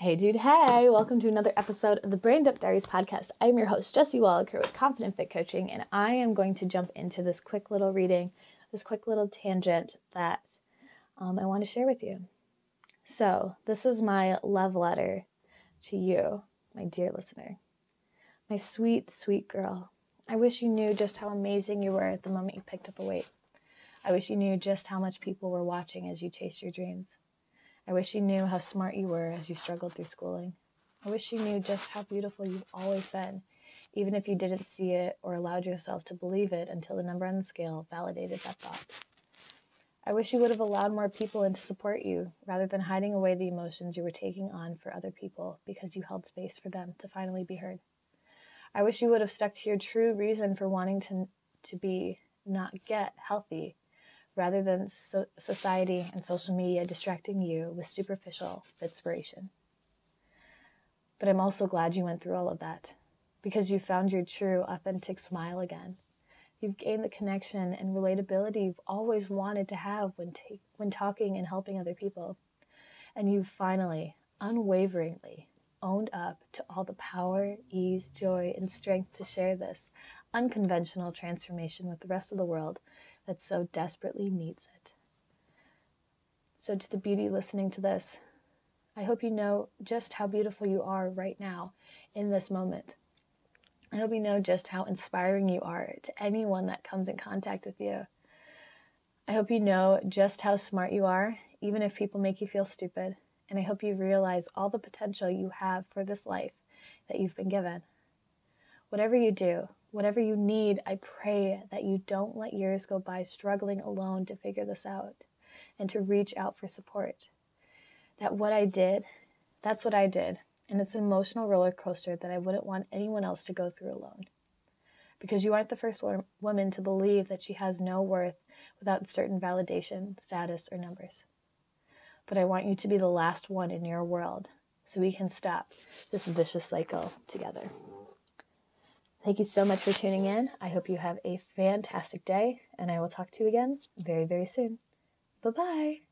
Hey, dude, hey, welcome to another episode of the Brain Dump Diaries podcast. I'm your host, Jesse Wallaker with Confident Fit Coaching, and I am going to jump into this quick little reading, this quick little tangent that um, I want to share with you. So, this is my love letter to you, my dear listener. My sweet, sweet girl. I wish you knew just how amazing you were at the moment you picked up a weight. I wish you knew just how much people were watching as you chased your dreams. I wish you knew how smart you were as you struggled through schooling. I wish you knew just how beautiful you've always been, even if you didn't see it or allowed yourself to believe it until the number on the scale validated that thought. I wish you would have allowed more people in to support you rather than hiding away the emotions you were taking on for other people because you held space for them to finally be heard. I wish you would have stuck to your true reason for wanting to, to be, not get, healthy rather than so- society and social media distracting you with superficial inspiration. But I'm also glad you went through all of that because you found your true, authentic smile again. You've gained the connection and relatability you've always wanted to have when, ta- when talking and helping other people. And you've finally, unwaveringly, owned up to all the power, ease, joy, and strength to share this unconventional transformation with the rest of the world that so desperately needs it. So, to the beauty listening to this, I hope you know just how beautiful you are right now in this moment. I hope you know just how inspiring you are to anyone that comes in contact with you. I hope you know just how smart you are, even if people make you feel stupid. And I hope you realize all the potential you have for this life that you've been given. Whatever you do, Whatever you need, I pray that you don't let years go by struggling alone to figure this out and to reach out for support. That what I did, that's what I did. And it's an emotional roller coaster that I wouldn't want anyone else to go through alone. Because you aren't the first woman to believe that she has no worth without certain validation, status, or numbers. But I want you to be the last one in your world so we can stop this vicious cycle together. Thank you so much for tuning in. I hope you have a fantastic day, and I will talk to you again very, very soon. Bye bye.